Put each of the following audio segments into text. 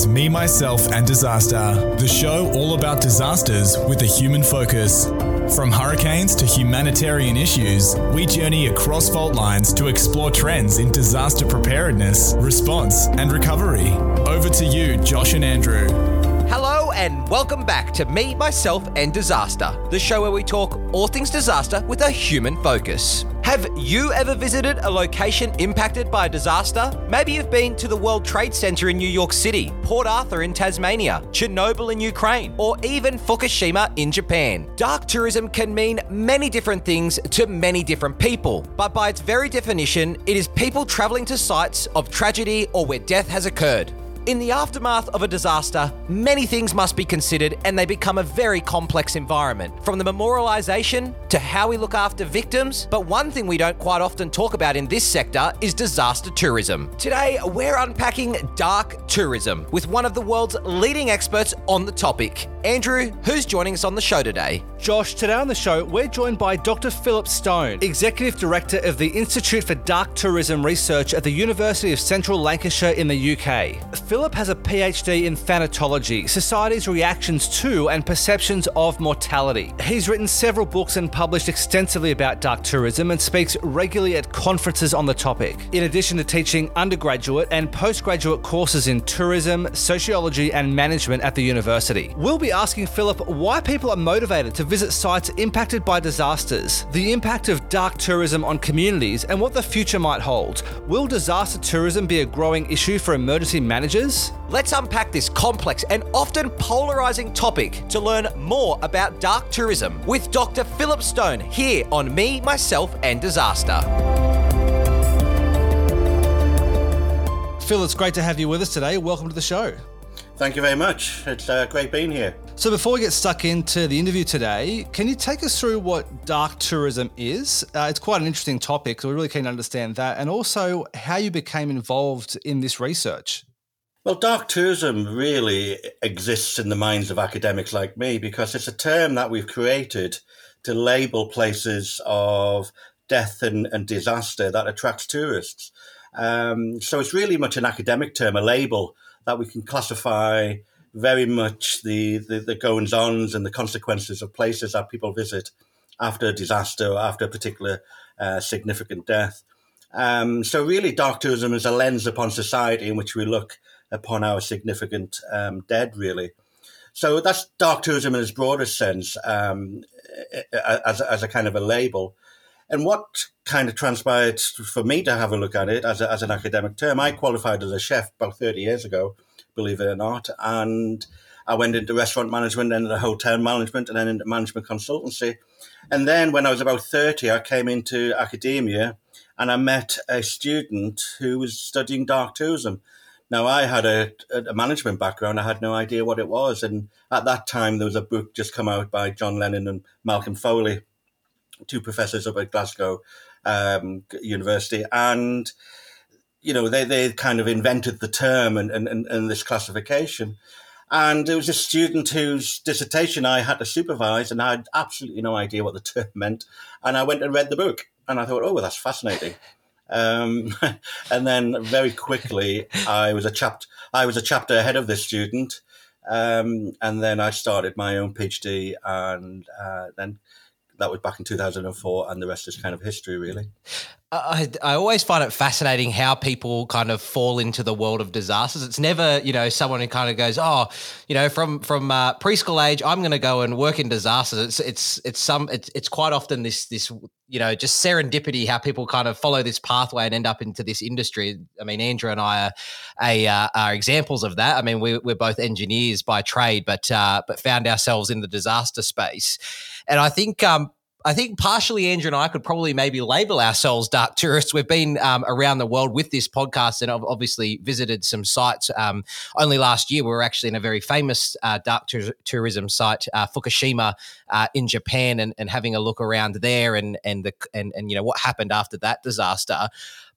is Me, Myself, and Disaster, the show all about disasters with a human focus. From hurricanes to humanitarian issues, we journey across fault lines to explore trends in disaster preparedness, response, and recovery. Over to you, Josh and Andrew. Hello and welcome back to Me, Myself, and Disaster, the show where we talk all things disaster with a human focus. Have you ever visited a location impacted by a disaster? Maybe you've been to the World Trade Center in New York City, Port Arthur in Tasmania, Chernobyl in Ukraine, or even Fukushima in Japan. Dark tourism can mean many different things to many different people, but by its very definition, it is people traveling to sites of tragedy or where death has occurred. In the aftermath of a disaster, many things must be considered and they become a very complex environment. From the memorialisation to how we look after victims, but one thing we don't quite often talk about in this sector is disaster tourism. Today, we're unpacking dark tourism with one of the world's leading experts on the topic. Andrew, who's joining us on the show today? Josh, today on the show, we're joined by Dr. Philip Stone, Executive Director of the Institute for Dark Tourism Research at the University of Central Lancashire in the UK. Philip has a PhD in thanatology, society's reactions to and perceptions of mortality. He's written several books and published extensively about dark tourism and speaks regularly at conferences on the topic, in addition to teaching undergraduate and postgraduate courses in tourism, sociology, and management at the university. We'll be asking Philip why people are motivated to visit sites impacted by disasters, the impact of dark tourism on communities, and what the future might hold. Will disaster tourism be a growing issue for emergency managers? Let's unpack this complex and often polarizing topic to learn more about dark tourism with Dr. Philip Stone here on Me, Myself, and Disaster. Phil, it's great to have you with us today. Welcome to the show. Thank you very much. It's uh, great being here. So, before we get stuck into the interview today, can you take us through what dark tourism is? Uh, it's quite an interesting topic, so we're really keen to understand that, and also how you became involved in this research. Well, dark tourism really exists in the minds of academics like me because it's a term that we've created to label places of death and, and disaster that attracts tourists. Um, so it's really much an academic term, a label that we can classify very much the, the, the goings ons and the consequences of places that people visit after a disaster or after a particular uh, significant death. Um, so really, dark tourism is a lens upon society in which we look upon our significant um, dead, really. So that's dark tourism in its broadest sense, um, as, as a kind of a label. And what kind of transpired for me to have a look at it as, a, as an academic term, I qualified as a chef about 30 years ago, believe it or not. And I went into restaurant management, then into hotel management, and then into management consultancy. And then when I was about 30, I came into academia and I met a student who was studying dark tourism. Now, I had a, a, management background. I had no idea what it was. And at that time, there was a book just come out by John Lennon and Malcolm Foley two professors up at Glasgow um, University, and you know they they kind of invented the term and, and, and this classification. And it was a student whose dissertation I had to supervise, and I had absolutely no idea what the term meant. And I went and read the book, and I thought, oh, well, that's fascinating. Um, and then very quickly, I was a chapter I was a chapter ahead of this student, um, and then I started my own PhD, and uh, then that was back in 2004, and the rest is kind of history, really. I, I always find it fascinating how people kind of fall into the world of disasters. It's never, you know, someone who kind of goes, oh, you know, from from uh, preschool age, I'm going to go and work in disasters. It's it's it's some it's it's quite often this this you know just serendipity how people kind of follow this pathway and end up into this industry. I mean, Andrew and I are a, uh, are examples of that. I mean, we, we're both engineers by trade, but uh, but found ourselves in the disaster space, and I think um, I think partially Andrew and I could probably maybe label ourselves dark tourists. We've been um, around the world with this podcast and I've obviously visited some sites. Um, only last year, we were actually in a very famous uh, dark tur- tourism site, uh, Fukushima, uh, in Japan, and, and, having a look around there and and the and and you know what happened after that disaster.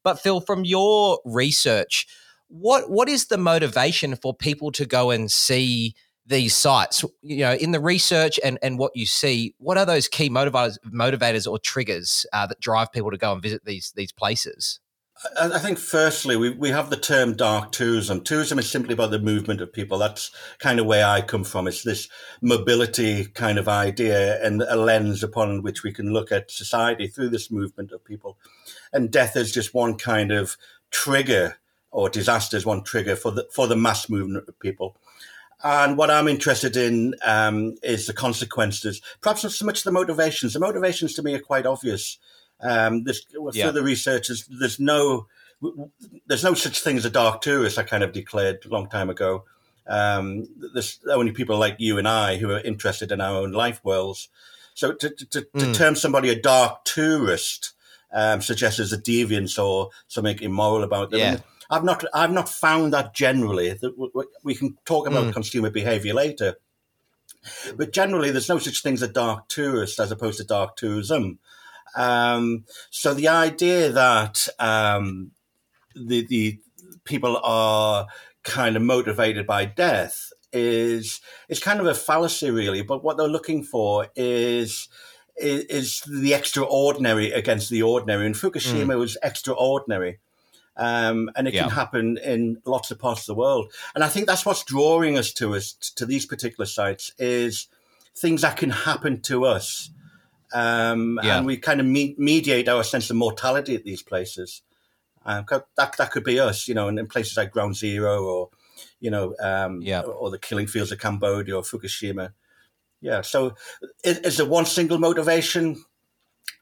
But Phil, from your research, what what is the motivation for people to go and see? These sites you know in the research and and what you see what are those key motivators motivators or triggers uh, that drive people to go and visit these these places I think firstly we, we have the term dark tourism. Tourism is simply about the movement of people. That's kind of where I come from. It's this mobility kind of idea and a lens upon which we can look at society through this movement of people. And death is just one kind of trigger or disaster is one trigger for the for the mass movement of people. And what I'm interested in um, is the consequences, perhaps not so much the motivations. The motivations to me are quite obvious. Um, this, yeah. further research is there's no there's no such thing as a dark tourist. I kind of declared a long time ago. Um, there's only people like you and I who are interested in our own life worlds. So to, to, to, mm. to term somebody a dark tourist um, suggests there's a deviance or something immoral about them. Yeah. I've not I've not found that generally. that We can talk about mm. consumer behaviour later, but generally there's no such thing as a dark tourist as opposed to dark tourism. Um, so the idea that um, the the people are kind of motivated by death is is kind of a fallacy, really. But what they're looking for is is, is the extraordinary against the ordinary, and Fukushima mm. was extraordinary. Um, and it yeah. can happen in lots of parts of the world. And I think that's what's drawing us to us to these particular sites is things that can happen to us um, yeah. and we kind of me- mediate our sense of mortality at these places. Um, that that could be us, you know, in, in places like Ground Zero or you know, um, yeah. or the killing fields of Cambodia or Fukushima. Yeah. So, is, is there one single motivation?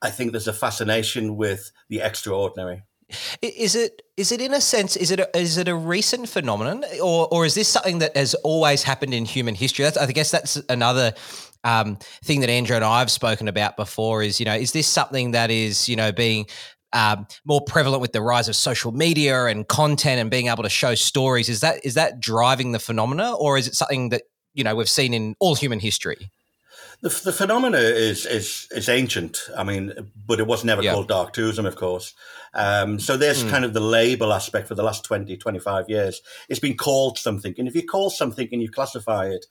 I think there's a fascination with the extraordinary. Is it is it in a sense is it a, is it a recent phenomenon or or is this something that has always happened in human history? That's, I guess that's another um, thing that Andrew and I have spoken about before. Is you know is this something that is you know being um, more prevalent with the rise of social media and content and being able to show stories? Is that is that driving the phenomena or is it something that you know we've seen in all human history? The, the phenomena is, is is ancient. I mean, but it was never called dark tourism, of course. Um, so there's mm. kind of the label aspect for the last 20, 25 years. It's been called something. And if you call something and you classify it,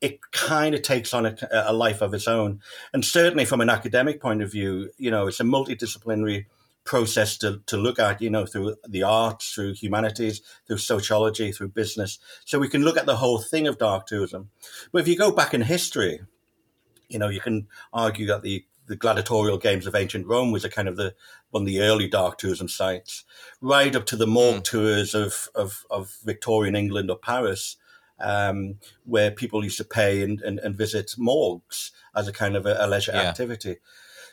it kind of takes on a, a, life of its own. And certainly from an academic point of view, you know, it's a multidisciplinary process to, to look at, you know, through the arts, through humanities, through sociology, through business. So we can look at the whole thing of dark tourism. But if you go back in history, you know, you can argue that the, the gladiatorial games of ancient Rome was a kind of the one of the early dark tourism sites, right up to the morgue mm. tours of, of, of Victorian England or Paris, um, where people used to pay and, and, and, visit morgues as a kind of a, a leisure yeah. activity.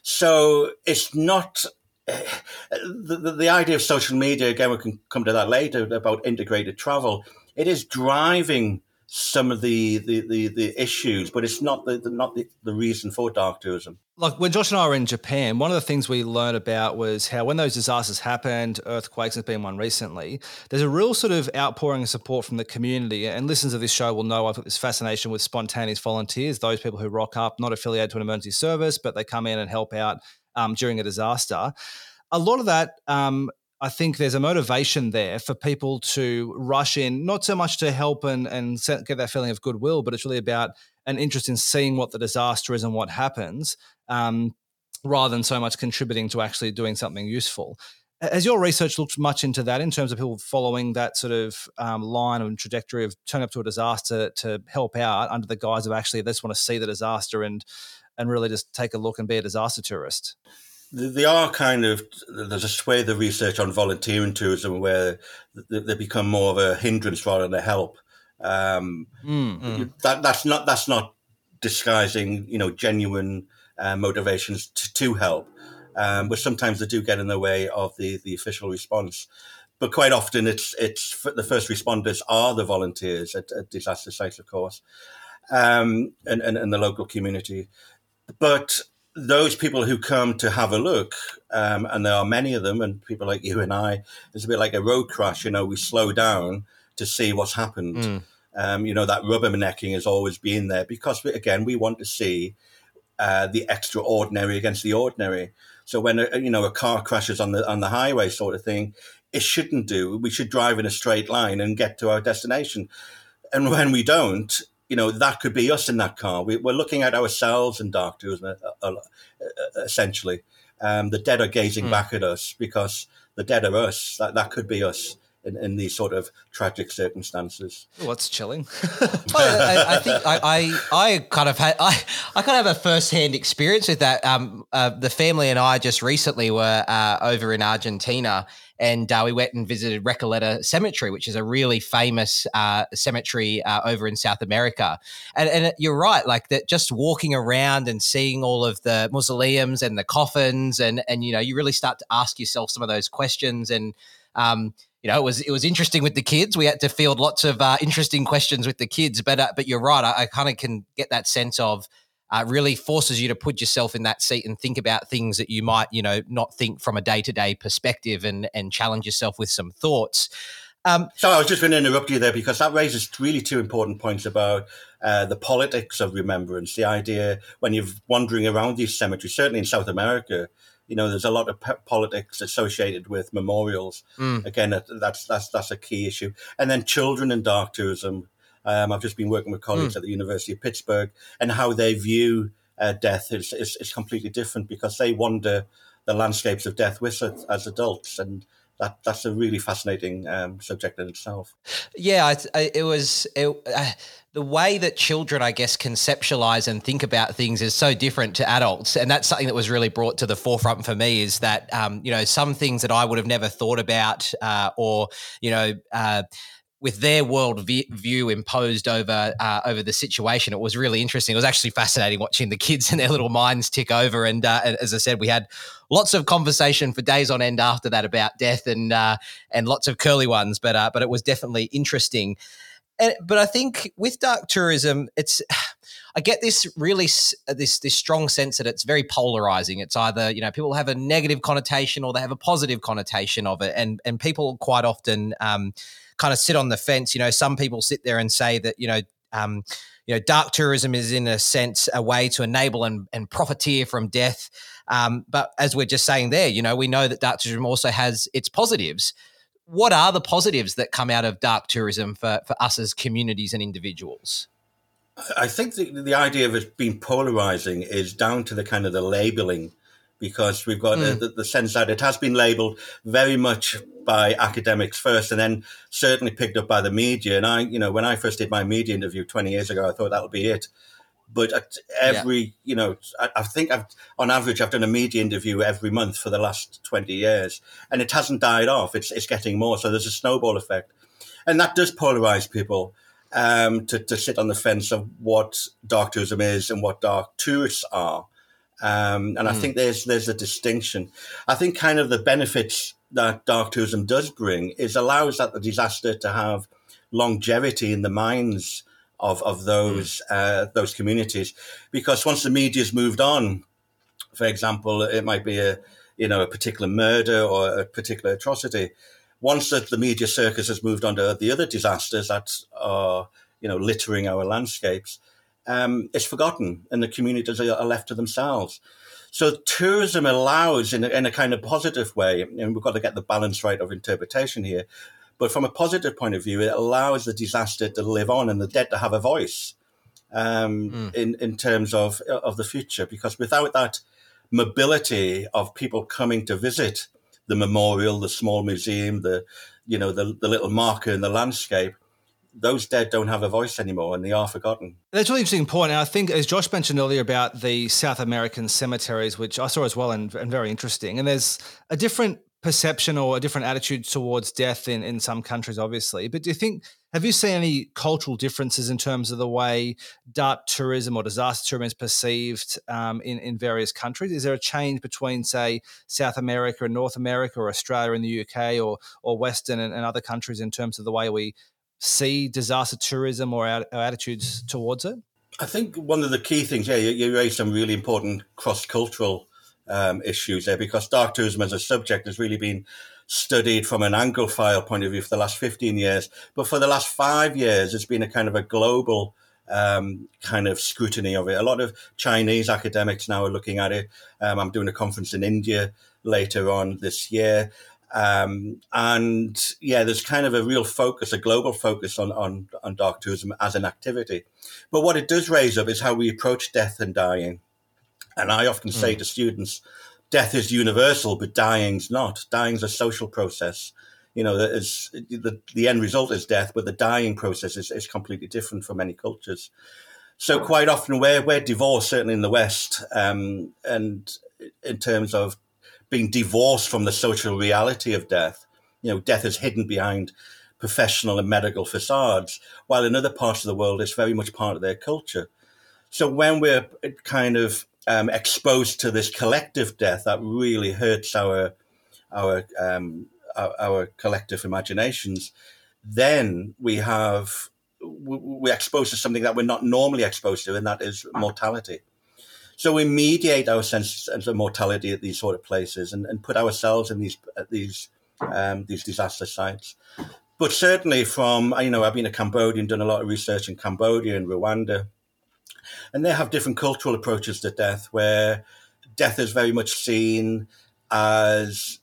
So it's not the, the, the, idea of social media, again, we can come to that later about integrated travel. It is driving some of the the, the, the issues, but it's not the, the not the, the reason for dark tourism. Like when Josh and I were in Japan, one of the things we learned about was how when those disasters happened, earthquakes has been one recently, there's a real sort of outpouring of support from the community. And listeners of this show will know I've got this fascination with spontaneous volunteers, those people who rock up, not affiliated to an emergency service, but they come in and help out um, during a disaster. A lot of that um, I think there's a motivation there for people to rush in, not so much to help and, and get that feeling of goodwill, but it's really about an interest in seeing what the disaster is and what happens, um, rather than so much contributing to actually doing something useful. Has your research looked much into that in terms of people following that sort of um, line and trajectory of turning up to a disaster to help out under the guise of actually they just want to see the disaster and and really just take a look and be a disaster tourist? They are kind of there's a swathe of research on volunteering tourism where they become more of a hindrance rather than a help. Um, mm, That that's not that's not disguising you know genuine uh, motivations to, to help, um, but sometimes they do get in the way of the the official response. But quite often, it's it's the first responders are the volunteers at, at disaster sites, of course, um, and, and and the local community. But those people who come to have a look, um, and there are many of them, and people like you and I, it's a bit like a road crash. You know, we slow down to see what's happened. Mm. Um, you know, that rubbernecking has always been there because, again, we want to see uh, the extraordinary against the ordinary. So when a, you know a car crashes on the on the highway, sort of thing, it shouldn't do. We should drive in a straight line and get to our destination. And when we don't, you know, that could be us in that car. We, are looking at ourselves in dark tourism, uh, uh, uh, essentially. Um, the dead are gazing mm. back at us because the dead are us. That, that could be us in, in these sort of tragic circumstances. What's chilling? well, I, I, think I, I, I kind of had I, I kind of have a first hand experience with that. Um, uh, the family and I just recently were uh, over in Argentina, and uh, we went and visited Recoleta Cemetery, which is a really famous uh, cemetery uh, over in South America. And, and, you're right, like that, just walking around and seeing all of the mausoleums and the coffins, and and you know, you really start to ask yourself some of those questions and. Um, you know, it was it was interesting with the kids. We had to field lots of uh, interesting questions with the kids, but uh, but you're right. I, I kind of can get that sense of uh, really forces you to put yourself in that seat and think about things that you might you know not think from a day to day perspective, and and challenge yourself with some thoughts. Um, so I was just going to interrupt you there because that raises really two important points about uh, the politics of remembrance. The idea when you're wandering around these cemeteries, certainly in South America, you know, there's a lot of politics associated with memorials. Mm. Again, that's that's that's a key issue. And then children and dark tourism. Um, I've just been working with colleagues mm. at the University of Pittsburgh, and how they view uh, death is, is, is completely different because they wander the landscapes of death with us as adults, and that that's a really fascinating um, subject in itself. Yeah, it, it was. It, uh, the way that children, I guess, conceptualize and think about things is so different to adults, and that's something that was really brought to the forefront for me. Is that um, you know some things that I would have never thought about, uh, or you know. Uh, with their world view imposed over uh, over the situation, it was really interesting. It was actually fascinating watching the kids and their little minds tick over. And uh, as I said, we had lots of conversation for days on end after that about death and uh, and lots of curly ones. But uh, but it was definitely interesting. And, but I think with dark tourism, it's I get this really this this strong sense that it's very polarizing. It's either you know people have a negative connotation or they have a positive connotation of it, and and people quite often um, kind of sit on the fence. You know, some people sit there and say that you know. Um, you know, dark tourism is in a sense a way to enable and, and profiteer from death. Um, but as we're just saying there, you know, we know that dark tourism also has its positives what are the positives that come out of dark tourism for, for us as communities and individuals? I think the, the idea of it being polarizing is down to the kind of the labeling because we've got mm. the, the, sense that it has been labeled very much by academics first and then certainly picked up by the media. And I, you know, when I first did my media interview 20 years ago, I thought that would be it. But every, yeah. you know, I, I, think I've, on average, I've done a media interview every month for the last 20 years and it hasn't died off. It's, it's getting more. So there's a snowball effect. And that does polarize people um, to, to sit on the fence of what dark tourism is and what dark tourists are. Um, and. I hmm. think there's there's a distinction. I think kind of the benefits that dark tourism does bring is allows that the disaster to have longevity in the minds of of those mm. uh, those communities, because once the media's moved on, for example, it might be a you know a particular murder or a particular atrocity. Once the, the media circus has moved on to the other disasters that are you know littering our landscapes, um, it's forgotten, and the communities are, are left to themselves. So tourism allows, in a, in a kind of positive way, and we've got to get the balance right of interpretation here. But from a positive point of view, it allows the disaster to live on and the dead to have a voice um, mm. in in terms of of the future. Because without that mobility of people coming to visit the memorial, the small museum, the you know the the little marker in the landscape, those dead don't have a voice anymore and they are forgotten. That's a really interesting point. And I think, as Josh mentioned earlier about the South American cemeteries, which I saw as well and, and very interesting. And there's a different perception or a different attitude towards death in, in some countries, obviously. But do you think, have you seen any cultural differences in terms of the way dark tourism or disaster tourism is perceived um, in, in various countries? Is there a change between, say, South America and North America or Australia and the UK or, or Western and, and other countries in terms of the way we see disaster tourism or our, our attitudes towards it? I think one of the key things, yeah, you, you raised some really important cross cultural um, issues there because dark tourism as a subject has really been studied from an Anglophile point of view for the last 15 years. But for the last five years, it's been a kind of a global um, kind of scrutiny of it. A lot of Chinese academics now are looking at it. Um, I'm doing a conference in India later on this year. Um, and yeah, there's kind of a real focus, a global focus on, on, on dark tourism as an activity. But what it does raise up is how we approach death and dying. And I often mm. say hmm. to students, death is universal, but dying's not. Dying's a social process. You know, the, the end result is death, but the dying process is, is completely different for many cultures. So quite often we're, we're divorced, certainly in the West, um, and in terms of being divorced from the social reality of death. You know, death is hidden behind professional and medical facades, while in other parts of the world, it's very much part of their culture. So when we're kind of um, exposed to this collective death, that really hurts our our, um, our, our collective imaginations. Then we have we're exposed to something that we're not normally exposed to, and that is mortality. So we mediate our sense of mortality at these sort of places and, and put ourselves in these these um, these disaster sites. But certainly, from you know, I've been a Cambodian, done a lot of research in Cambodia and Rwanda, and they have different cultural approaches to death, where death is very much seen as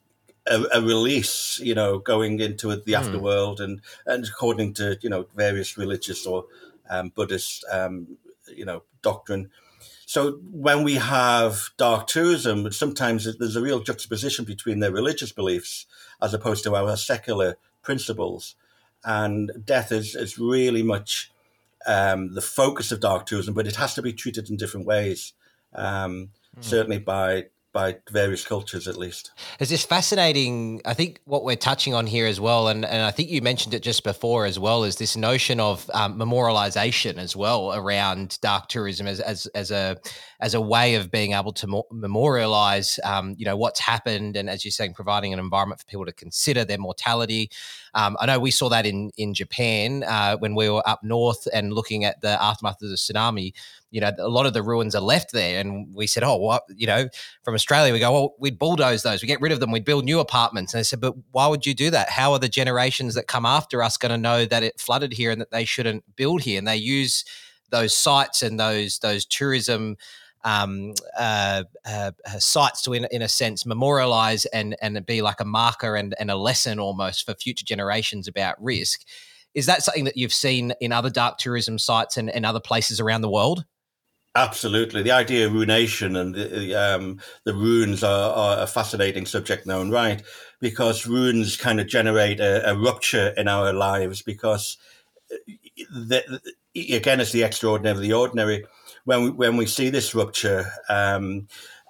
a, a, release, you know, going into the mm. afterworld, and and according to you know various religious or um, Buddhist, um, you know, doctrine, so when we have dark tourism, sometimes there's a real juxtaposition between their religious beliefs as opposed to our secular principles. And death is, is really much um, the focus of dark tourism, but it has to be treated in different ways. Um, mm. Certainly by by various cultures at least. Is this fascinating? I think what we're touching on here as well, and, and I think you mentioned it just before as well, is this notion of um, memorialization as well around dark tourism as, as, as a as a way of being able to mo- memorialize, um, you know, what's happened, and as you're saying, providing an environment for people to consider their mortality. Um, I know we saw that in in Japan uh, when we were up north and looking at the aftermath of the tsunami. You know, a lot of the ruins are left there, and we said, "Oh, what?" You know, from Australia, we go, "Well, we'd bulldoze those, we get rid of them, we'd build new apartments." And I said, "But why would you do that? How are the generations that come after us going to know that it flooded here and that they shouldn't build here?" And they use those sites and those those tourism um, uh, uh, uh, sites to, in, in a sense, memorialize and and be like a marker and, and a lesson almost for future generations about risk. Is that something that you've seen in other dark tourism sites and, and other places around the world? Absolutely. The idea of ruination and the, um, the ruins are, are, a fascinating subject now and right because ruins kind of generate a, a rupture in our lives because, uh, the, again, it's the extraordinary the ordinary when we, when we see this rupture, um,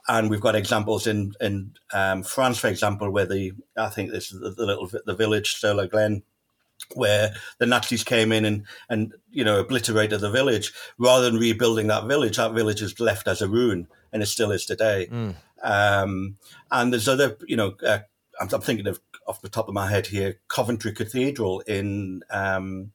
and we've got examples in in um, France, for example, where the I think this is the, the little the village Oradour-sur-Glane, where the Nazis came in and and you know obliterated the village rather than rebuilding that village. That village is left as a ruin, and it still is today. Mm. Um, and there's other, you know, uh, I'm, I'm, thinking of off the top of my head here, Coventry Cathedral in um,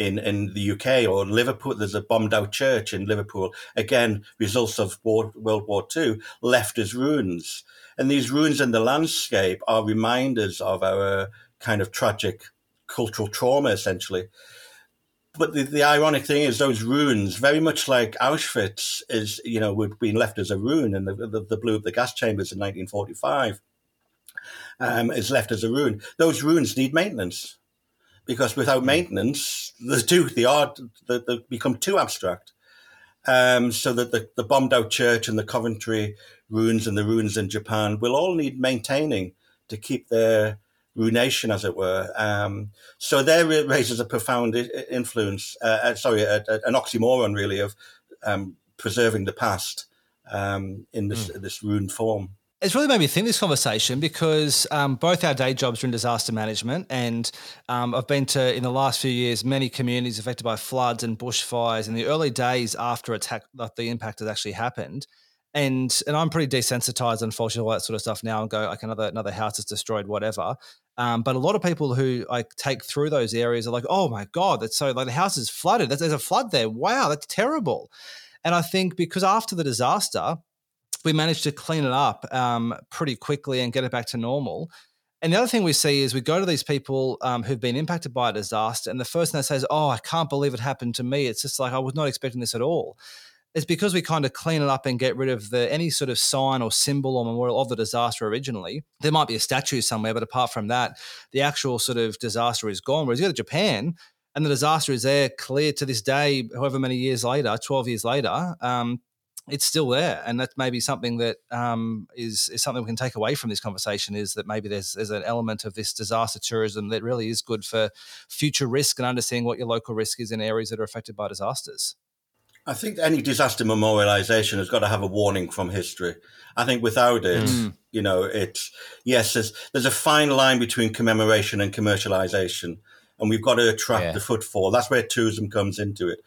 in, in the UK or Liverpool. There's a bombed out church in Liverpool. Again, results of war, World War II left as ruins. And these ruins in the landscape are reminders of our kind of tragic cultural trauma, essentially. But the, the ironic thing is, those ruins, very much like Auschwitz, is you know would been left as a ruin, and the, the, the blew the gas chambers in 1945. Um, is left as a ruin. Those ruins need maintenance because without maintenance, the two the art they, they become too abstract. Um, so that the, the bombed out church and the Coventry ruins and the ruins in Japan will all need maintaining to keep their ruination, as it were. Um, so there raises a profound influence. Uh, uh, sorry, a, a, an oxymoron really of um, preserving the past um, in this mm. this ruined form it's really made me think this conversation because um, both our day jobs are in disaster management, and um, I've been to in the last few years many communities affected by floods and bushfires in the early days after attack, like the impact has actually happened. And and I'm pretty desensitized, unfortunately, all that sort of stuff now, and go like another another house is destroyed, whatever. Um, but a lot of people who I take through those areas are like, oh my god, that's so like the house is flooded. There's a flood there. Wow, that's terrible. And I think because after the disaster, we managed to clean it up um, pretty quickly and get it back to normal. And the other thing we see is we go to these people um, who've been impacted by a disaster, and the first thing they say is, "Oh, I can't believe it happened to me." It's just like I was not expecting this at all. it's because we kind of clean it up and get rid of the any sort of sign or symbol or memorial of the disaster originally. There might be a statue somewhere, but apart from that, the actual sort of disaster is gone. Whereas you go to Japan and the disaster is there, clear to this day, however many years later, twelve years later. Um, it's still there, and that's maybe something that um, is is something we can take away from this conversation. Is that maybe there's there's an element of this disaster tourism that really is good for future risk and understanding what your local risk is in areas that are affected by disasters. I think any disaster memorialization has got to have a warning from history. I think without it, mm. you know, it's yes, there's there's a fine line between commemoration and commercialization, and we've got to attract yeah. the footfall. That's where tourism comes into it.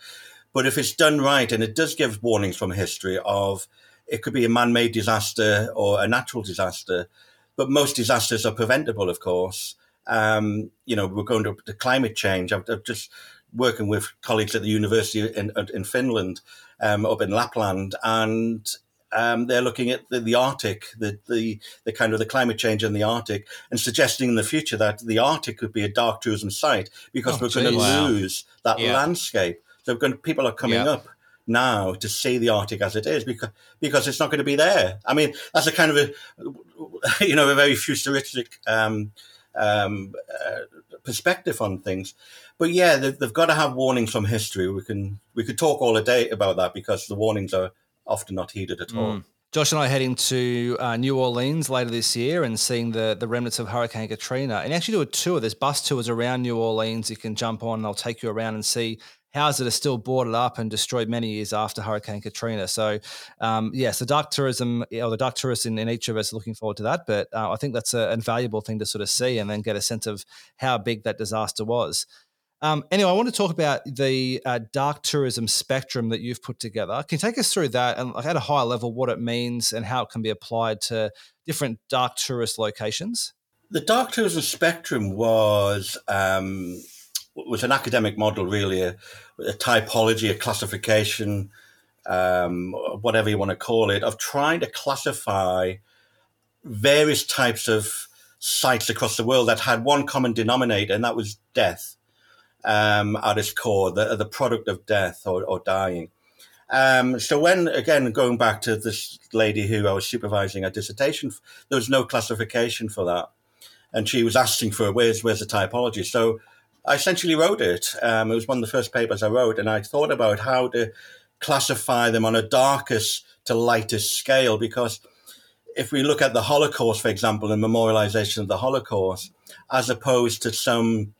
But if it's done right, and it does give warnings from history of it could be a man-made disaster or a natural disaster, but most disasters are preventable, of course. Um, you know, we're going to, to climate change. I've, I've, just working with colleagues at the university in, in Finland, um, up in Lapland, and um, they're looking at the, the Arctic, the, the, the kind of the climate change in the Arctic, and suggesting in the future that the Arctic could be a dark tourism site because oh, we're going to wow. lose that yeah. landscape. So going, people are coming up now to see the Arctic as it is because because it's not going to be there. I mean, that's a kind of a you know a very futuristic um, um, uh, perspective on things. But yeah, they, have got to have warnings from history. We can we could talk all day about that because the warnings are often not heeded at all. Mm. Josh and I are heading to uh, New Orleans later this year and seeing the, the remnants of Hurricane Katrina and actually do a tour. There's bus tours around New Orleans you can jump on and they'll take you around and see houses are still boarded up and destroyed many years after Hurricane Katrina. So, um, yes, the dark tourism or the dark tourists in, in, each of us are looking forward to that. But uh, I think that's a, a, valuable thing to sort of see and then get a sense of how big that disaster was. Um, anyway, I want to talk about the uh, dark tourism spectrum that you've put together. Can you take us through that and at a higher level what it means and how it can be applied to different dark tourist locations? The dark tourism spectrum was um, was an academic model, really, a, a typology, a classification, um, whatever you want to call it, of trying to classify various types of sites across the world that had one common denominator, and that was death um, at its core, the, the product of death or, or dying. Um, so when, again, going back to this lady who I was supervising a dissertation, there was no classification for that. And she was asking for, where's, where's the typology? So I essentially wrote it. Um, it was one of the first papers I wrote, and I thought about how to classify them on a darkest to lightest scale. Because if we look at the Holocaust, for example, the memorialization of the Holocaust, as opposed to some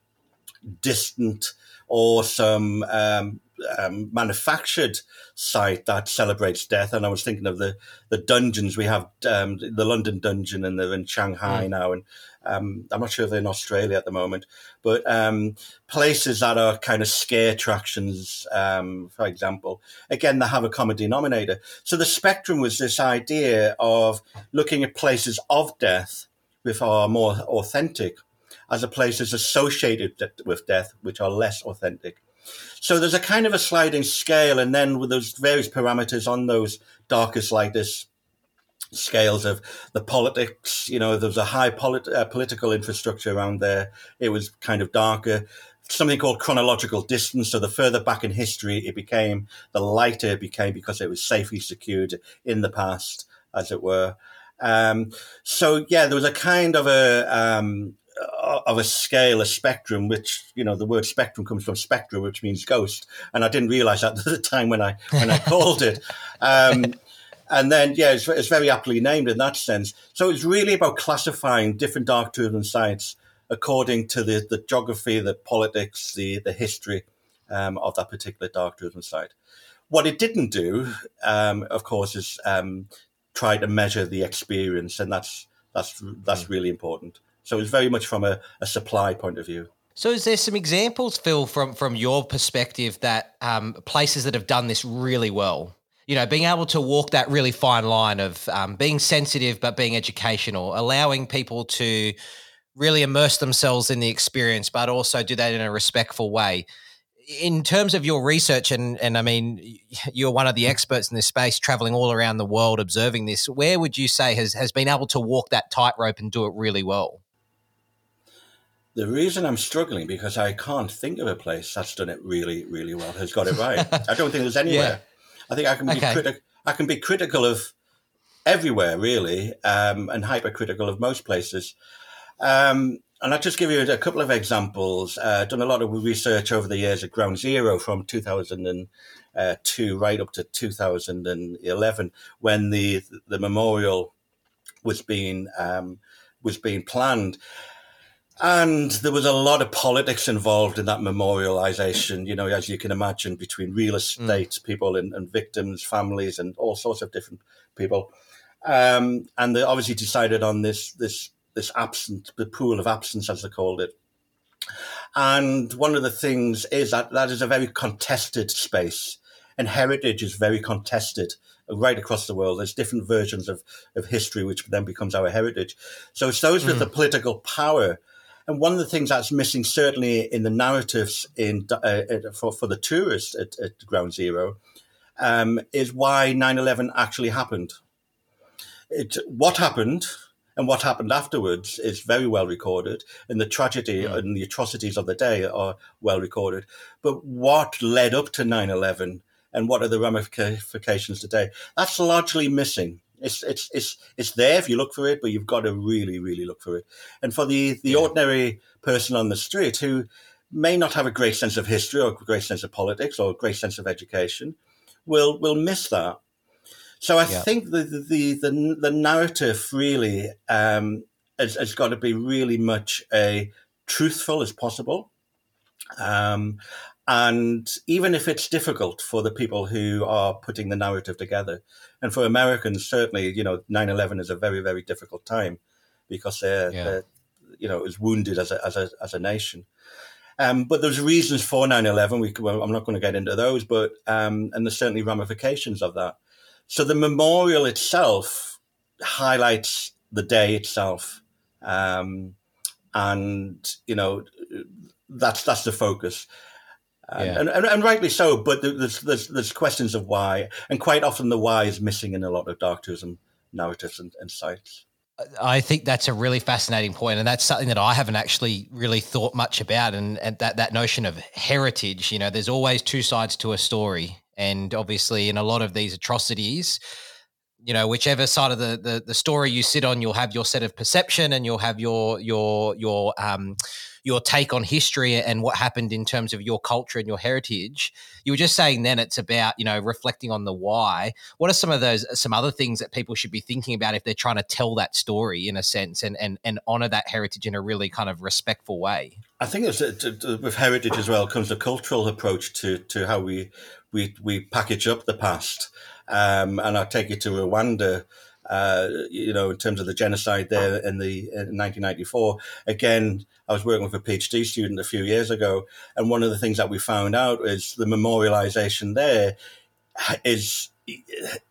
distant or some um, um, manufactured site that celebrates death. And I was thinking of the the dungeons we have, um, the London Dungeon, and they're in Shanghai mm. now, and um, I'm not sure if they're in Australia at the moment, but um, places that are kind of scare attractions, um, for example, again, they have a common denominator. So the spectrum was this idea of looking at places of death which are more authentic as a places associated with death, which are less authentic. So there's a kind of a sliding scale, and then with those various parameters on those darkest, lightest scales of the politics. You know, there was a high polit- uh, political infrastructure around there. It was kind of darker. Something called chronological distance. So the further back in history it became, the lighter it became because it was safely secured in the past, as it were. Um, so yeah, there was a kind of a um, of a scale, a spectrum, which you know the word spectrum comes from spectra, which means ghost, and I didn't realize that at the time when I when I called it. Um, and then, yeah, it's, it's, very aptly named in that sense. So it's really about classifying different dark tourism sites according to the, the geography, the politics, the, the history um, of that particular dark tourism site. What it didn't do, um, of course, is um, try to measure the experience, and that's that's that's hmm. really important. So it's very much from a, a supply point of view. So, is there some examples, Phil, from from your perspective, that um, places that have done this really well? you know, being able to walk that really fine line of um, being sensitive but being educational, allowing people to really immerse themselves in the experience, but also do that in a respectful way. In terms of your research, and and I mean, you're one of the experts in this space, traveling all around the world, observing this. Where would you say has has been able to walk that tightrope and do it really well? The reason I'm struggling because I can't think of a place that's done it really, really well, has got it right. I don't think there's anywhere. Yeah I think I can be Okay. criti- I can be critical of everywhere really, um, and hypercritical of most places. Um, and I'll just give you a couple of examples. Uh, done a lot of research over the years at Ground Zero from 2002 right up to 2011, when the the memorial was being um, was being planned. And there was a lot of politics involved in that memorialization, you know, as you can imagine, between real estate people and, and victims, families, and all sorts of different people. Um, and they obviously decided on this this this absent, the pool of absence, as they called it. And one of the things is that that is a very contested space, and heritage is very contested right across the world. There's different versions of, of history, which then becomes our heritage. So it's those with the political power. And one of the things that's missing, certainly in the narratives in uh, for, for the tourists at, at Ground Zero, um, is why 9 11 actually happened. It, what happened and what happened afterwards is very well recorded, and the tragedy and the atrocities of the day are well recorded. But what led up to 9 11 and what are the ramifications today? That's largely missing. It's, it's, it's, it's there if you look for it, but you've got to really, really look for it. And for the, the ordinary person on the street who may not have a great sense of history or a great sense of politics or a great sense of education, will will miss that. So I Yeah. think the the the, the narrative really um, has, has got to be really much a truthful as possible. Um, and even if it's difficult for the people who are putting the narrative together, and for Americans, certainly, you know, 9 11 is a very, very difficult time because they're, Yeah. they're you know, is wounded as a, as a, as a nation. Um, but there's reasons for 9 11. We, well, I'm not going to get into those, but, um, and there's certainly ramifications of that. So the memorial itself highlights the day itself. Um, and, you know, that's, that's the focus. And, Yeah. and, and, and rightly so, but there's, there's, there's questions of why, and quite often the why is missing in a lot of dark tourism narratives and, and sites. I think that's a really fascinating point, and that's something that I haven't actually really thought much about. And, and that that notion of heritage, you know, there's always two sides to a story, and obviously, in a lot of these atrocities, you know, whichever side of the, the the story you sit on, you'll have your set of perception, and you'll have your your your um your take on history and what happened in terms of your culture and your heritage. You were just saying then it's about you know reflecting on the why. What are some of those some other things that people should be thinking about if they're trying to tell that story in a sense and and and honor that heritage in a really kind of respectful way? I think it's, it, it- with heritage as well comes a cultural approach to, to how we, we we package up the past. Um, and I take it to Rwanda, uh, you know, in terms of the genocide there in the in 1994. Again, I was working with a PhD student a few years ago, and one of the things that we found out is the memorialization there is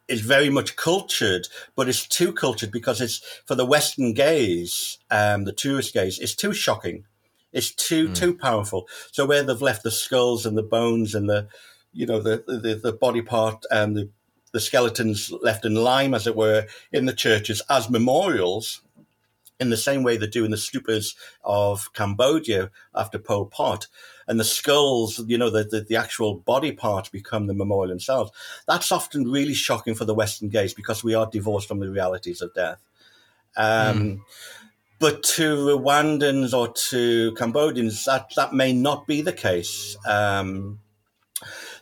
is very much cultured, but it's too cultured because it's for the Western gaze, um, the tourist gaze, it's too shocking. It's too too powerful. So where they've left the skulls and the bones and the, you know, the the, the body part and the the skeletons left in lime, as it were, in the churches as memorials, in the same way they do in the stupas of Cambodia after Pol Pot. And the skulls, you know, the, the, the actual body parts become the memorial themselves. That's often really shocking for the Western gaze because we are divorced from the realities of death. Um, But to Rwandans or to Cambodians, that, that may not be the case. Um,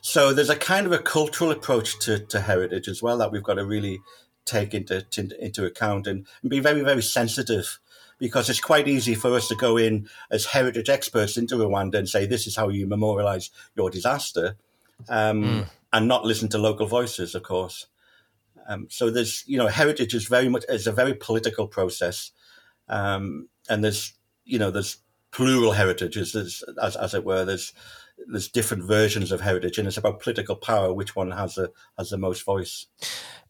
so there's a kind of a cultural approach to, to heritage as well that we've got to really take into to, into account and, and be very very sensitive. Because it's quite easy for us to go in as heritage experts into Rwanda and say this is how you memorialize your disaster um, and not listen to local voices of course. Um, so there's you know heritage is very much is a very political process. Um, and there's you know there's plural heritages as, as it were there's there's different versions of heritage and it's about political power which one has the has the most voice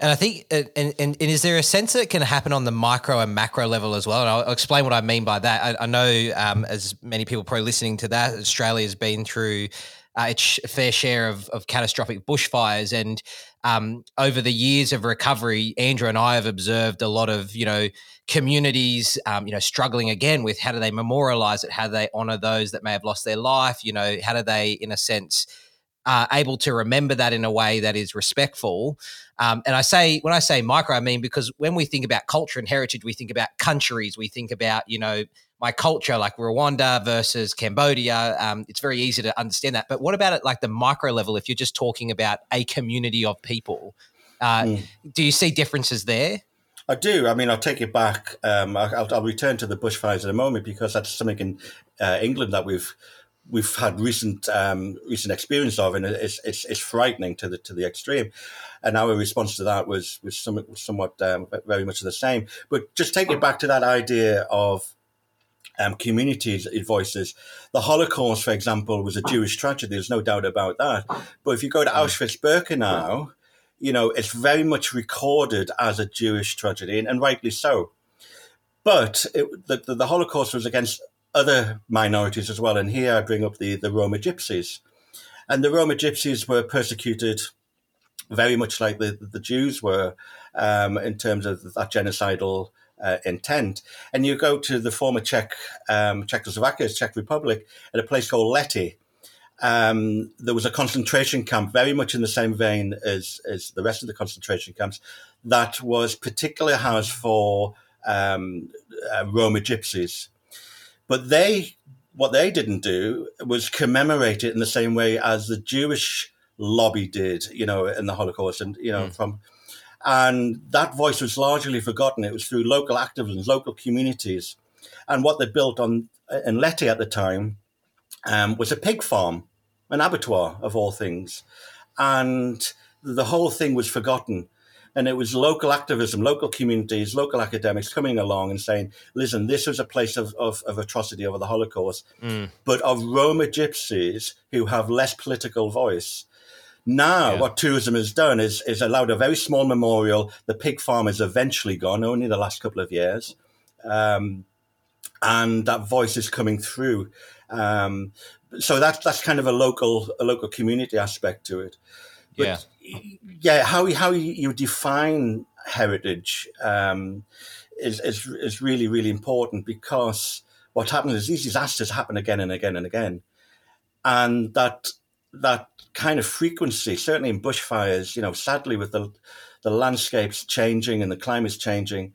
And I think, and, and, and is there a sense that it can happen on the micro and macro level as well? And I'll, I'll explain what I mean by that. I, I know, um, as many people probably listening to that, Australia has been through uh, its fair share of, of catastrophic bushfires, and um, over the years of recovery, Andrew and I have observed a lot of you know communities, um, you know, struggling again with how do they memorialize it, how do they honor those that may have lost their life, you know, how do they, in a sense, uh, able to remember that in a way that is respectful. Um, and I say when I say micro, I mean because when we think about culture and heritage, we think about countries, we think about you know my culture, like Rwanda versus Cambodia. Um, it's very easy to understand that. But what about it like the micro level? If you're just talking about a community of people, uh, mm. do you see differences there? I do. I mean, I'll take it back. Um, I'll, I'll, return to the bushfires in a moment because that's something in uh, England that we've we've had recent um, recent experience of, and it's, it's, it's frightening to the to the extreme. And our response to that was was somewhat, somewhat um, very much the same. But just take it back to that idea of um, communities' voices. The Holocaust, for example, was a Jewish tragedy. There's no doubt about that. But if you go to Auschwitz-Birkenau, you know it's very much recorded as a Jewish tragedy, and, and rightly so. But it, the, the, the Holocaust was against other minorities as well. And here I bring up the, the Roma Gypsies. And the Roma Gypsies were persecuted very much like the, the Jews were um, in terms of that genocidal uh, intent. And you go to the former Czech, um, Czechoslovakia, Czech Republic, at a place called Lety. Um, there was a concentration camp, very much in the same vein as, as the rest of the concentration camps, that was particularly housed for um, uh, Roma gypsies. But they, what they didn't do was commemorate it in the same way as the Jewish lobby did, you know, in the Holocaust, and you know, mm. from and that voice was largely forgotten. It was through local activism, local communities, and what they built on in Lety at the time um, was a pig farm, an abattoir of all things, and the whole thing was forgotten. And it was local activism, local communities, local academics coming along and saying, listen, this was a place of, of, of atrocity over the Holocaust, mm. but of Roma gypsies who have less political voice. Now, yeah. what tourism has done is, is allowed a very small memorial. The pig farm is eventually gone, only the last couple of years. Um, and that voice is coming through. Um, so that's that's kind of a local a local community aspect to it. But yeah yeah, how how you define heritage um, is, is is really really important because what happens is these disasters happen again and again and again, and that that kind of frequency, certainly in bushfires, you know, sadly with the the landscapes changing and the climate's changing,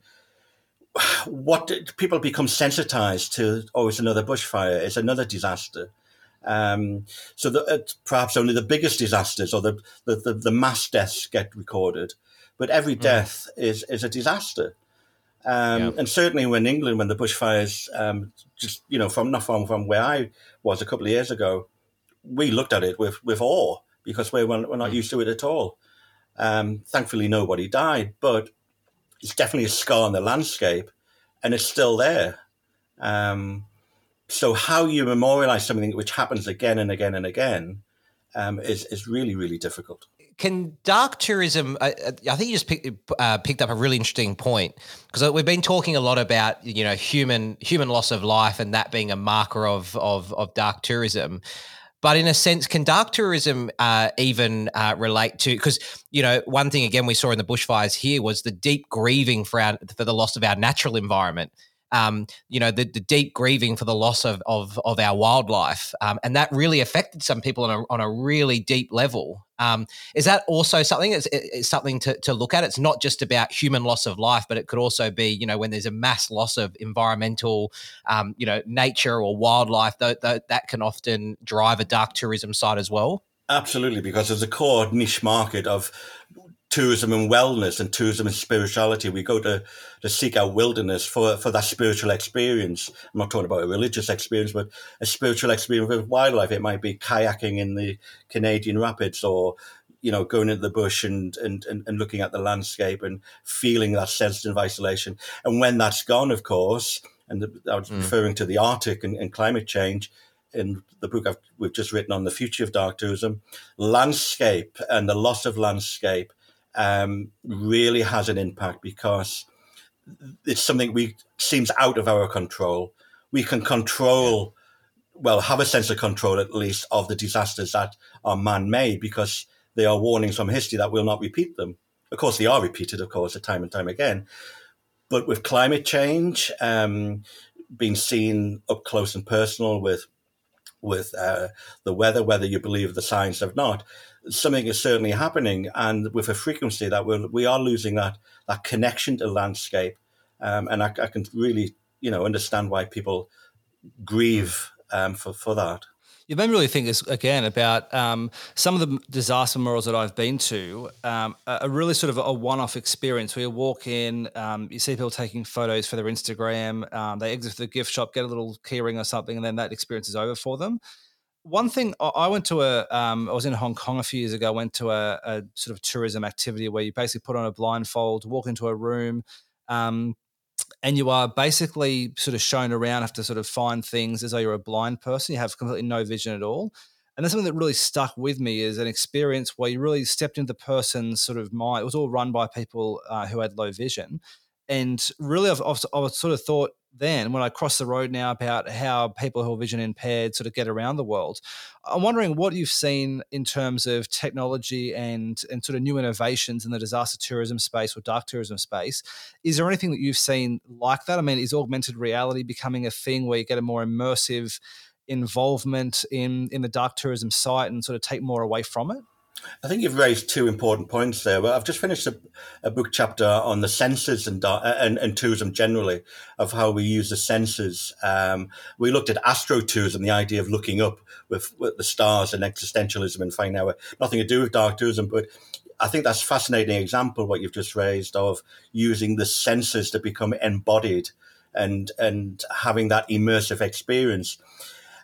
what people become sensitized to. Oh, it's another bushfire. It's another disaster. Um, so that uh, perhaps only the biggest disasters or the, the, the, the, mass deaths get recorded, but every hmm. death mm. is, is a disaster. Um, yeah. And certainly when England, when the bushfires, um, just, you know, from not from where I was a couple of years ago, we looked at it with, with awe because we're, we're not mm. used to it at all. Um, thankfully, nobody died, but it's definitely a scar on the landscape and it's still there. Um, so how you memorialize something which happens again and again and again um, is is really really difficult. Can dark tourism? I, I think you just pick, uh, picked up a really interesting point because we've been talking a lot about you know human human loss of life and that being a marker of of, of dark tourism. But in a sense, can dark tourism uh, even uh, relate to? Because you know, one thing again we saw in the bushfires here was the deep grieving for our, for the loss of our natural environment um, you know, the, the, deep grieving for the loss of of, of our wildlife, um, and that really affected some people on a on a really deep level. Um, is that also something? It's, something to, to look at. It's not just about human loss of life, but it could also be, you know, when there's a mass loss of environmental, um, you know, nature or wildlife. That that can often drive a dark tourism side as well. Absolutely, because there's a core niche market of tourism and wellness and tourism and spirituality. We go to, to seek our wilderness for, for that spiritual experience. I'm not talking about a religious experience, but a spiritual experience with wildlife. It might be kayaking in the Canadian Rapids or, you know, going into the bush and, and, and, and looking at the landscape and feeling that sense of isolation. And when that's gone, of course, and the, I was mm. referring to the Arctic and, and climate change, in the book I've, we've just written on the future of dark tourism, landscape and the loss of landscape um, really has an impact because it's something we seems out of our control. We can control, well, have a sense of control at least of the disasters that are man-made because they are warnings from history that will not repeat them. Of course, they are repeated, of course, time and time again. But with climate change um, being seen up close and personal with with uh, the weather, whether you believe the science or not, something is certainly happening, and with a frequency that we're, we are losing that that connection to landscape, um, and I, I, can really you know understand why people grieve um, for for that. You made me really think is again about um, some of the disaster memorials that I've been to um, are really sort of a one-off experience where you walk in, um, you see people taking photos for their Instagram, um, they exit the gift shop, get a little keyring or something, and then that experience is over for them. One thing I went to a, um, I was in Hong Kong a few years ago. I Went to a, a, sort of tourism activity where you basically put on a blindfold, walk into a room, um, and you are basically sort of shown around, have to sort of find things as though you're a blind person. You have completely no vision at all. And that's something that really stuck with me is an experience where you really stepped into the person's sort of mind. It was all run by people uh, who had low vision. And really, I've, I've, I've sort of thought then when I cross the road now about how people who are vision impaired sort of get around the world. I'm wondering what you've seen in terms of technology and and sort of new innovations in the disaster tourism space or dark tourism space. Is there anything that you've seen like that? I mean, is augmented reality becoming a thing where you get a more immersive involvement in in the dark tourism site and sort of take more away from it? I think you've raised two important points there. Well, I've just finished a, a book chapter on the senses and, and, and tourism generally, of how we use the senses. Um, we looked at astro-tourism, the idea of looking up with, with the stars and existentialism and finding out nothing to do with dark tourism, but I think that's a fascinating example what you've just raised of using the senses to become embodied and and having that immersive experience.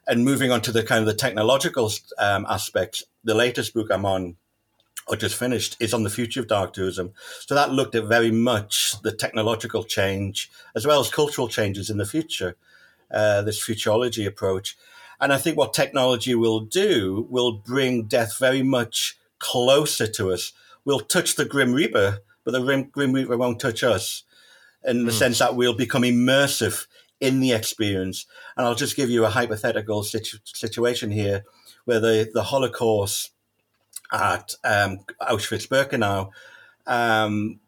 And moving on to the kind of the technological um, aspects, the latest book I'm on, or just finished, is on the future of dark tourism. So that looked at very much the technological change as well as cultural changes in the future, uh, this futurology approach. And I think what technology will do will bring death very much closer to us. We'll touch the Grim Reaper, but the Grim Reaper won't touch us in the mm. sense that we'll become immersive in the experience. And I'll just give you a hypothetical situ- situation here where the, the Holocaust at um, Auschwitz Birkenau um,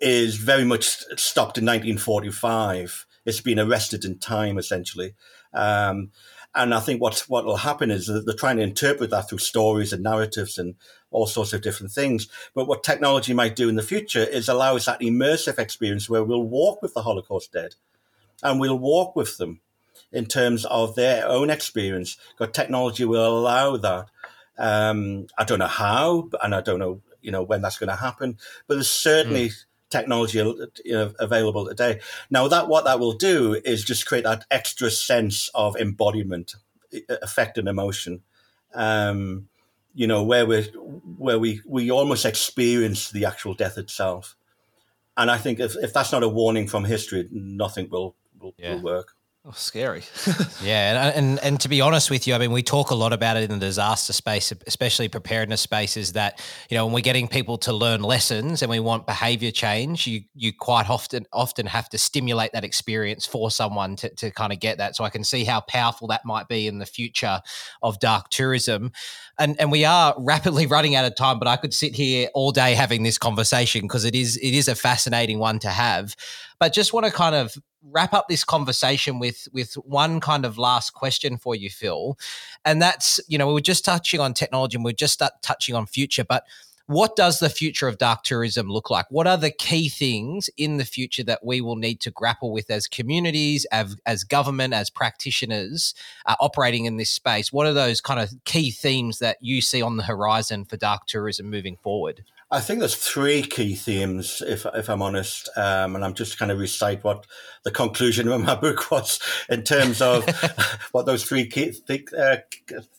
is very much stopped in 1945. It's been arrested in time, essentially. Um, and I think what what will happen is that they're trying to interpret that through stories and narratives and all sorts of different things. But what technology might do in the future is allow us that immersive experience where we'll walk with the Holocaust dead and we'll walk with them in terms of their own experience. Because technology will allow that. Um, I don't know how, and I don't know, you know, when that's going to happen. But there's certainly mm. technology you know, available today. Now, that what that will do is just create that extra sense of embodiment, affect, and emotion. Um, you know, where we where we we almost experience the actual death itself. And I think if, if that's not a warning from history, nothing will will, yeah. will work. Oh, scary. yeah, and, and and to be honest with you, I mean, we talk a lot about it in the disaster space, especially preparedness spaces. That you know, when we're getting people to learn lessons and we want behaviour change, you you quite often often have to stimulate that experience for someone to to kind of get that. So I can see how powerful that might be in the future of dark tourism, and and we are rapidly running out of time. But I could sit here all day having this conversation because it is it is a fascinating one to have. But just want to kind of wrap up this conversation with with one kind of last question for you, Phil, and that's you know we were just touching on technology and we are just touching on future, but what does the future of dark tourism look like? What are the key things in the future that we will need to grapple with as communities, as, as government, as practitioners uh, operating in this space? What are those kind of key themes that you see on the horizon for dark tourism moving forward? I think there's three key themes, if if I'm honest, um, and I'm just kind of recite what the conclusion of my book was in terms of what those three key th- uh,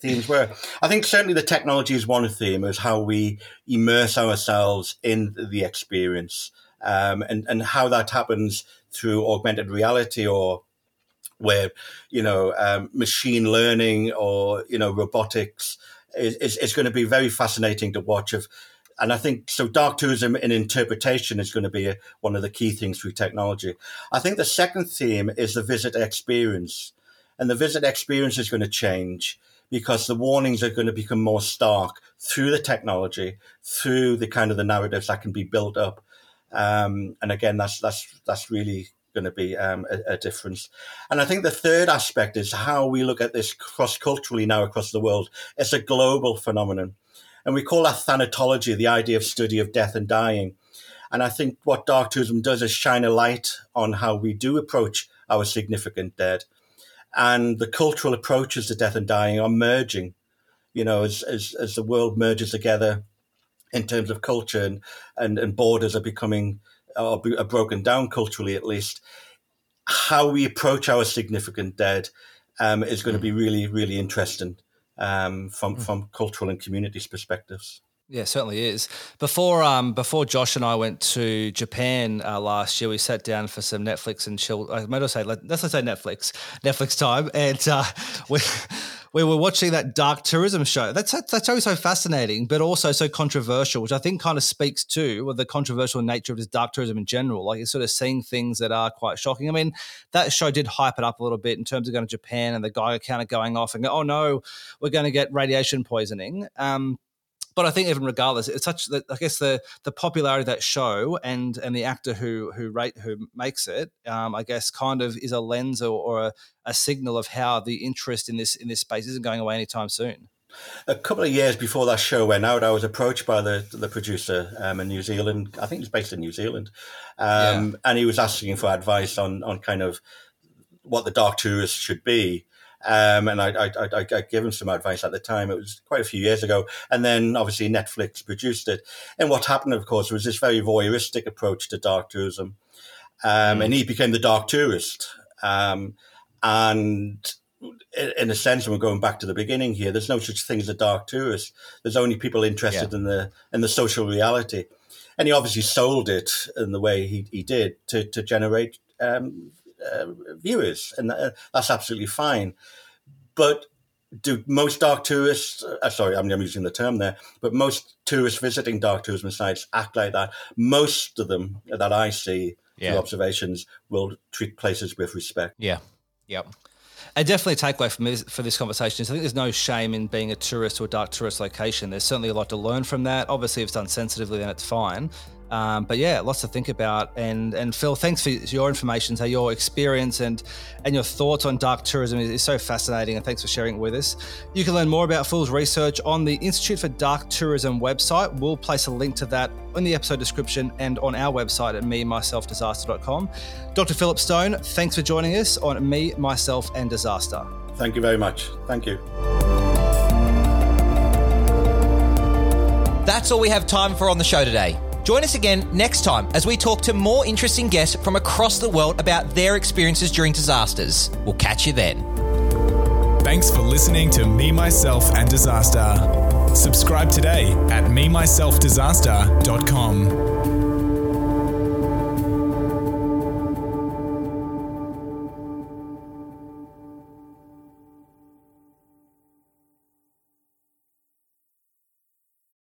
themes were. I think certainly the technology is one theme, is how we immerse ourselves in the experience, um, and and how that happens through augmented reality or where you know um, machine learning or you know robotics is, is, is going to be very fascinating to watch of and I think so. Dark tourism in interpretation is going to be a, one of the key things through technology. I think the second theme is the visit experience, and the visit experience is going to change because the warnings are going to become more stark through the technology, through the kind of the narratives that can be built up. Um, and again, that's that's that's really going to be um, a, a, difference. And I think the third aspect is how we look at this cross culturally now across the world. It's a global phenomenon. And we call that thanatology, the idea of study of death and dying. And I think what dark tourism does is shine a light on how we do approach our significant dead. And the cultural approaches to death and dying are merging, you know, as, as, as the world merges together in terms of culture and, and, and borders are becoming or are broken down culturally at least. How we approach our significant dead um, is going to be really, really interesting um, from, mm. from cultural and communities perspectives. Yeah, certainly is. Before um before Josh and I went to Japan uh, last year, we sat down for some Netflix and chill. I might say let's say Netflix Netflix time, and uh, we we were watching that dark tourism show. That's that's always so fascinating, but also so controversial, which I think kind of speaks to the controversial nature of this dark tourism in general. Like it's sort of seeing things that are quite shocking. I mean, that show did hype it up a little bit in terms of going to Japan and the guy kind of going off and go, oh no, we're going to get radiation poisoning. Um, but I think even regardless, it's such that I guess the the popularity of that show and and the actor who who rate who makes it, um, I guess, kind of is a lens or, or a, a signal of how the interest in this in this space isn't going away anytime soon. A couple of years before that show went out, I was approached by the the producer um, in New Zealand. I think he's based in New Zealand, um, yeah. and he was asking for advice on on kind of what the dark tourist should be. Um, and I, I, I, I gave him some advice at the time. It was quite a few years ago. And then obviously Netflix produced it. And what happened, of course, was this very voyeuristic approach to dark tourism. Um, mm. And he became the dark tourist. Um, and in a sense, and we're going back to the beginning here, there's no such thing as a dark tourist. There's only people interested yeah. in the in the social reality. And he obviously sold it in the way he, he did to, to generate um, uh, viewers, and uh, that's absolutely fine. But do most dark tourists? Uh, sorry, I'm, I'm, using the term there, but most tourists visiting dark tourism sites act like that. Most of them that I see yeah. through observations will treat places with respect. Yeah. Yep. And definitely a takeaway from this, for this conversation is I think there's no shame in being a tourist or a dark tourist location. There's certainly a lot to learn from that. Obviously, if it's done sensitively, then it's fine. Um, but yeah, lots to think about. And and Phil, thanks for your information, so your experience and and your thoughts on dark tourism is, is, so fascinating. And thanks for sharing it with us. You can learn more about Phil's research on the Institute for Dark Tourism website. We'll place a link to that in the episode description and on our website at me myself disaster.com. Dr. Philip Stone, thanks for joining us on Me, Myself, and Disaster. Thank you very much. Thank you. That's all we have time for on the show today. Join us again next time as we talk to more interesting guests from across the world about their experiences during disasters. We'll catch you then. Thanks for listening to Me, Myself, and Disaster. Subscribe today at memyselfdisaster.com.